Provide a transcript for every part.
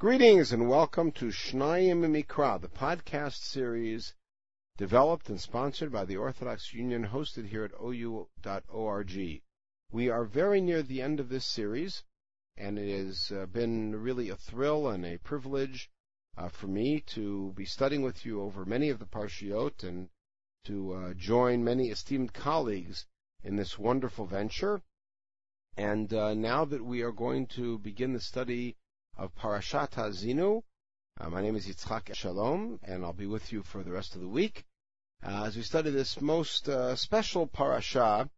Greetings and welcome to Shnayim Mikra, the podcast series developed and sponsored by the Orthodox Union, hosted here at ou.org. We are very near the end of this series, and it has uh, been really a thrill and a privilege uh, for me to be studying with you over many of the parshiot and to uh, join many esteemed colleagues in this wonderful venture. And uh, now that we are going to begin the study of Parashat Haazinu. Uh, my name is Yitzchak Shalom, and I'll be with you for the rest of the week uh, as we study this most uh, special parasha,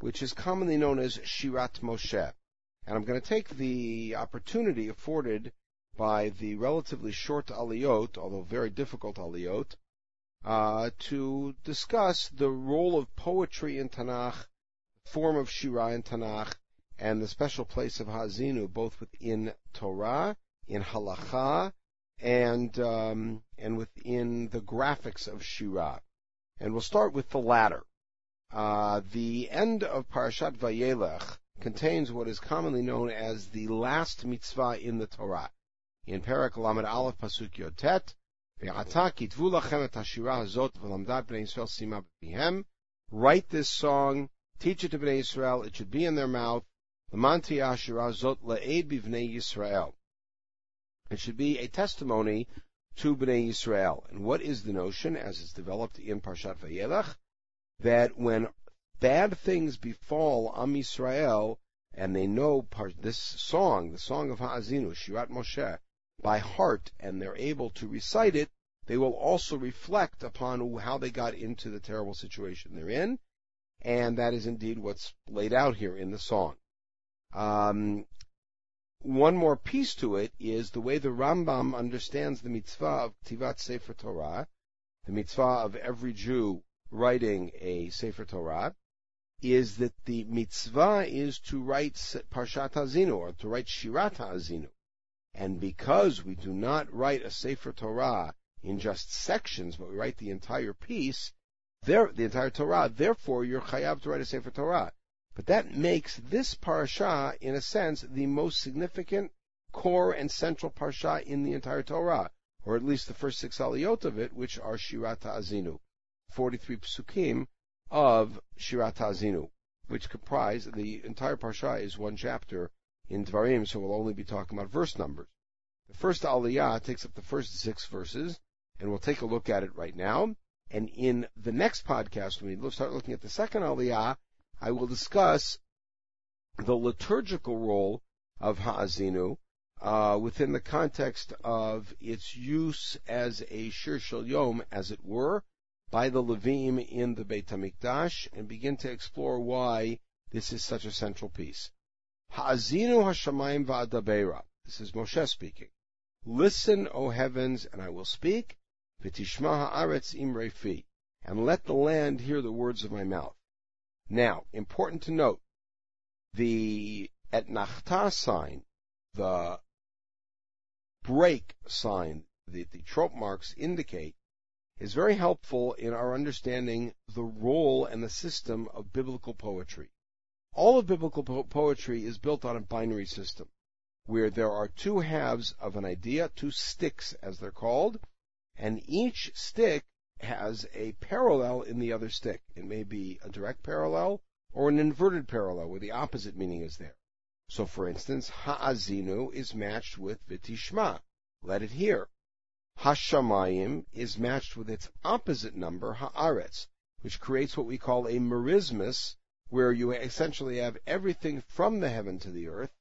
which is commonly known as Shirat Moshe. And I'm going to take the opportunity afforded by the relatively short aliyot, although very difficult aliyot, uh, to discuss the role of poetry in Tanakh, the form of Shira in Tanakh, and the special place of Haazinu, both within Torah, in Halacha, and um, and within the graphics of Shira. And we'll start with the latter. Uh, the end of Parashat Vayelech contains what is commonly known as the last mitzvah in the Torah. In Parak Lamed Aleph Pasuk Yotet. Write this song, teach it to Bnei Israel, it should be in their mouth, Lamanti Ashira Zot Bivnei Yisrael. It should be a testimony to Bnei Yisrael. And what is the notion, as it's developed in Parshat Vayelech, that when bad things befall Am Yisrael, and they know this song, the song of Ha'azinu, Shirat Moshe, by heart, and they're able to recite it, they will also reflect upon how they got into the terrible situation they're in, and that is indeed what's laid out here in the song. Um, one more piece to it is the way the Rambam understands the mitzvah of Ktivat Sefer Torah, the mitzvah of every Jew writing a Sefer Torah, is that the mitzvah is to write Parshat Haazinu, or to write Shirat Haazinu. And because we do not write a Sefer Torah in just sections, but we write the entire piece, there, the entire Torah, therefore you're chayav to write a Sefer Torah. But that makes this parsha, in a sense, the most significant core and central parsha in the entire Torah, or at least the first six aliyot of it, which are Shirat Azinu, 43 psukim of Shirat Azinu, which comprise the entire parsha is one chapter in Dvarim, so we'll only be talking about verse numbers. The first aliyah takes up the first six verses, and we'll take a look at it right now. And in the next podcast, when we start looking at the second aliyah, I will discuss the liturgical role of Ha'azinu uh, within the context of its use as a Shir Shel Yom, as it were, by the Levim in the Beit HaMikdash, and begin to explore why this is such a central piece. Ha'azinu Hashamayim Va'adabeira. This is Moshe speaking. Listen, O heavens, and I will speak. V'tishma ha'aretz imrefi. And let the land hear the words of my mouth. Now, important to note, the etnachta sign, the break sign that the trope marks indicate, is very helpful in our understanding the role and the system of biblical poetry. All of biblical po- poetry is built on a binary system, where there are two halves of an idea, two stichs as they're called, and each stich has a parallel in the other stich. It may be a direct parallel or an inverted parallel where the opposite meaning is there. So for instance, ha'azinu is matched with vitishma. Let it hear. Hashamayim is matched with its opposite number, ha'aretz, which creates what we call a merismus, where you essentially have everything from the heaven to the earth,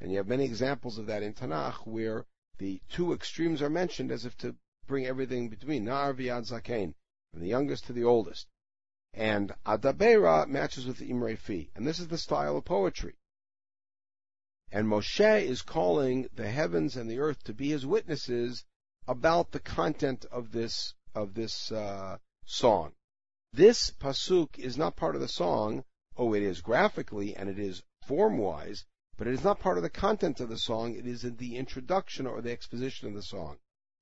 and you have many examples of that in Tanakh where the two extremes are mentioned as if to bring everything between Nar Viad Zaken, from the youngest to the oldest. And Adabera matches with Imre Fi. And this is the style of poetry. And Moshe is calling the heavens and the earth to be his witnesses about the content of this, of this, uh, song. This pasuk is not part of the song. Oh, it is graphically and it is form-wise, but it is not part of the content of the song. It is in the introduction or the exposition of the song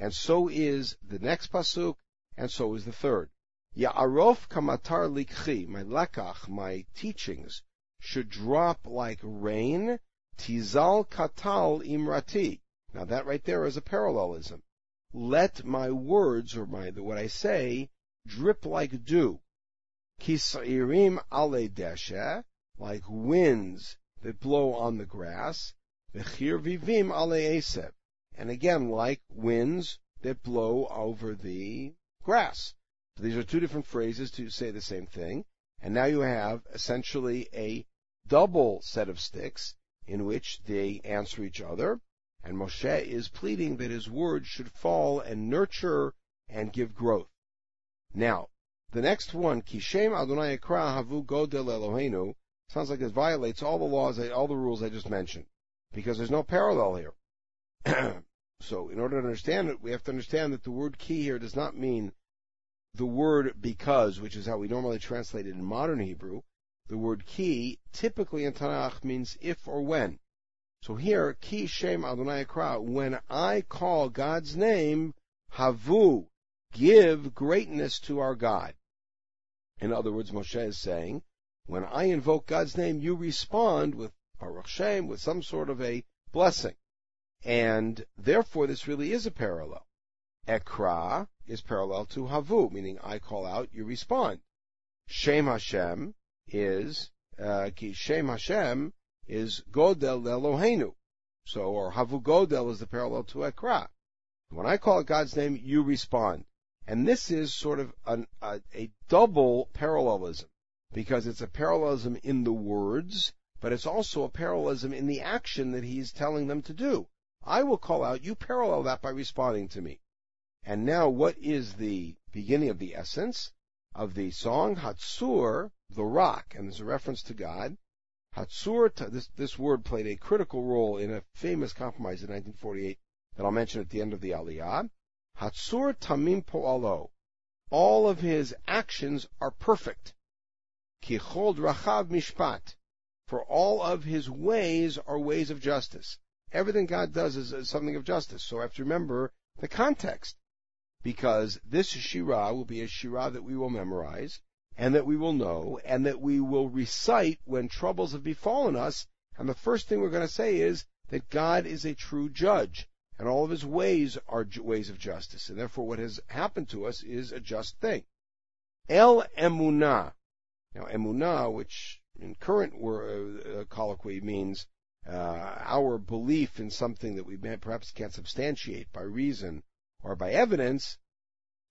and so is the next pasuk, and so is the third. Ya'arof kamatar likchi, my lekach, my teachings, should drop like rain, tizal katal imrati, Now that right there is a parallelism. Let my words, or my, what I say, drip like dew. Kisairim ale deshe, like winds that blow on the grass. V'chir vivim ale eseb. And again, like winds that blow over the grass. So these are two different phrases to say the same thing. And now you have essentially a double set of stichs in which they answer each other. And Moshe is pleading that his words should fall and nurture and give growth. Now, the next one, Kishem Adonai Ekra Havu Godel Eloheinu, sounds like it violates all the laws, all the rules I just mentioned, because there's no parallel here. so, in order to understand it, we have to understand that the word ki here does not mean the word because, which is how we normally translate it in modern Hebrew. The word ki typically in Tanakh means if or when. So here, ki shem Adonai Ekra, when I call God's name, havu, give greatness to our God. In other words, Moshe is saying, when I invoke God's name, you respond with Baruch Shem, with some sort of a blessing. And therefore, this really is a parallel. Ekra is parallel to Havu, meaning I call out, you respond. Shem Hashem is, uh, Shem Hashem is Godel Eloheinu. So, or Havu Godel is the parallel to Ekra. When I call God's name, you respond. And this is sort of an, a, a double parallelism because it's a parallelism in the words, but it's also a parallelism in the action that he's telling them to do. I will call out, you parallel that by responding to me. And now what is the beginning of the essence of the song? Hatsur, the rock, and there's a reference to God. Hatsur, this, this word played a critical role in a famous compromise in 1948 that I'll mention at the end of the Aliyah. Hatsur tamim po'alo. All of his actions are perfect. Kichol rachav mishpat. For all of his ways are ways of justice. Everything God does is, is something of justice. So I have to remember the context. Because this Shirah will be a Shirah that we will memorize, and that we will know, and that we will recite when troubles have befallen us. And the first thing we're going to say is that God is a true judge and all of his ways are ways of justice, and therefore what has happened to us is a just thing. El emunah. Now, emunah, which in current uh, colloquy means Uh, our belief in something that we perhaps can't substantiate by reason or by evidence,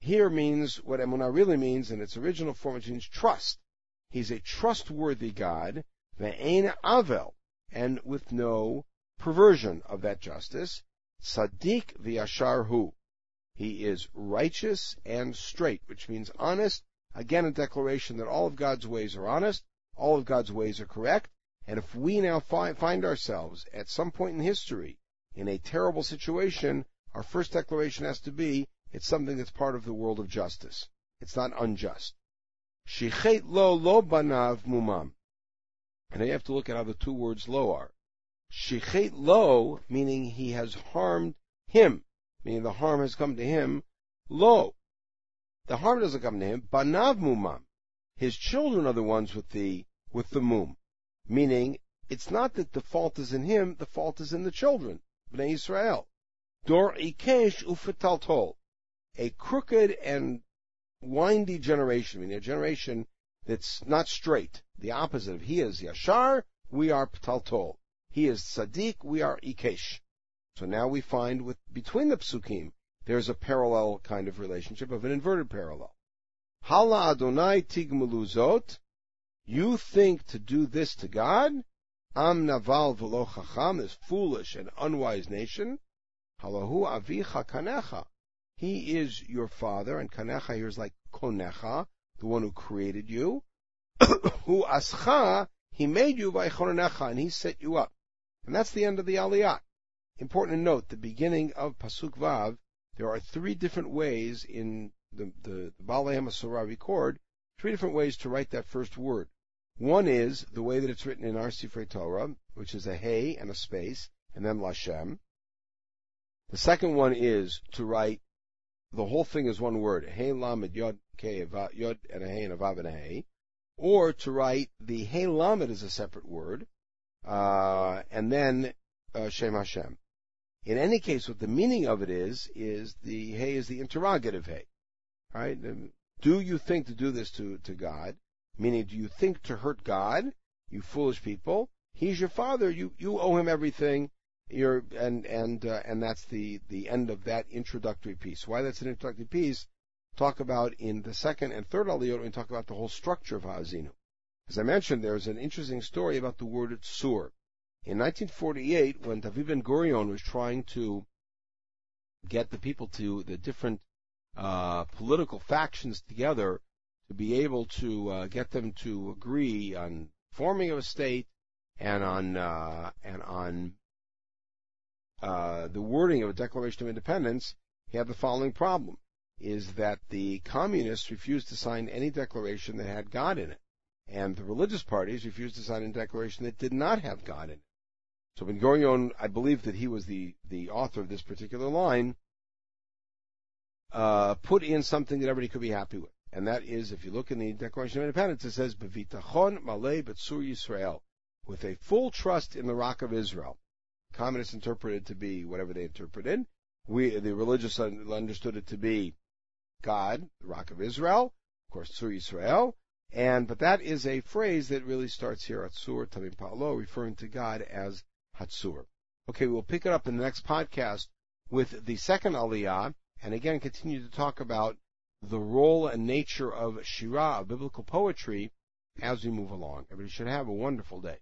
here means what emunah really means in its original form, which means trust. He's a trustworthy God, ve'ein avel, and with no perversion of that justice, Tzaddik v'yashar hu. He is righteous and straight, which means honest. Again, a declaration that all of God's ways are honest, all of God's ways are correct, and if we now fi- find ourselves at some point in history in a terrible situation, our first declaration has to be, it's something that's part of the world of justice. It's not unjust. Shichet lo lo banav mumam. And you have to look at how the two words lo are. Shichet lo, meaning he has harmed him, meaning the harm has come to him. Lo, the harm doesn't come to him. Banav mumam, his children are the ones with the with the mum, meaning it's not that the fault is in him, the fault is in the children, Bnei Israel. Dor ikesh ufetaltol, a crooked and windy generation, meaning a generation that's not straight. The opposite of he is yashar, we are ptaltol. He is tzaddik, we are ikesh. So now we find with between the psukim, there's a parallel kind of relationship of an inverted parallel. Hala Adonai tigmuluzot. You think to do this to God? Am naval v'lo chacham, this foolish and unwise nation. Halahu avicha kanecha. He is your father, and kanecha here is like konecha, the one who created you. who ascha, he made you by chonecha, and he set you up. And that's the end of the Aliyah. Important to note, the beginning of Pasuk Vav, there are three different ways in the, the, the HaMasorah record, three different ways to write that first word. One is the way that it's written in our Sifrei Torah, which is a hey and a space, and then Lashem. The second one is to write the whole thing is one word, hey lamed yod ke yod and a hey and a vav and a hey, or to write the hey lamed as a separate word, uh, and then uh, Shem Hashem. In any case, what the meaning of it is, is the hey is the interrogative hey. Right? Do you think to do this to, to God? Meaning, do you think to hurt God? You foolish people. He's your father. You, you owe him everything. You're, and, and, uh, and that's the, the end of that introductory piece. Why that's an introductory piece, talk about in the second and third aliyot, we talk about the whole structure of Ha'azinu. As I mentioned, there's an interesting story about the word tsur. In 1948, when David Ben Gurion was trying to get the people to the different uh, political factions together to be able to uh, get them to agree on forming of a state and on uh, and on uh, the wording of a Declaration of Independence, he had the following problem: is that the communists refused to sign any declaration that had God in it, and the religious parties refused to sign a declaration that did not have God in it. So Ben Gurion, I believe that he was the the author of this particular line uh, put in something that everybody could be happy with. And that is, if you look in the Declaration of Independence, it says, Bevitachon Malay Betsur Yisrael, with a full trust in the rock of Israel. Communists interpreted to be whatever they interpreted. We, the religious understood it to be God, the rock of Israel, of course, Tzur Yisrael. And, but that is a phrase that really starts here at Sur Tamim Pa'alo, referring to God as Hatsur. Okay, we'll pick it up in the next podcast with the second Aliyah, and again continue to talk about the role and nature of Shirah, biblical poetry, as we move along. Everybody should have a wonderful day.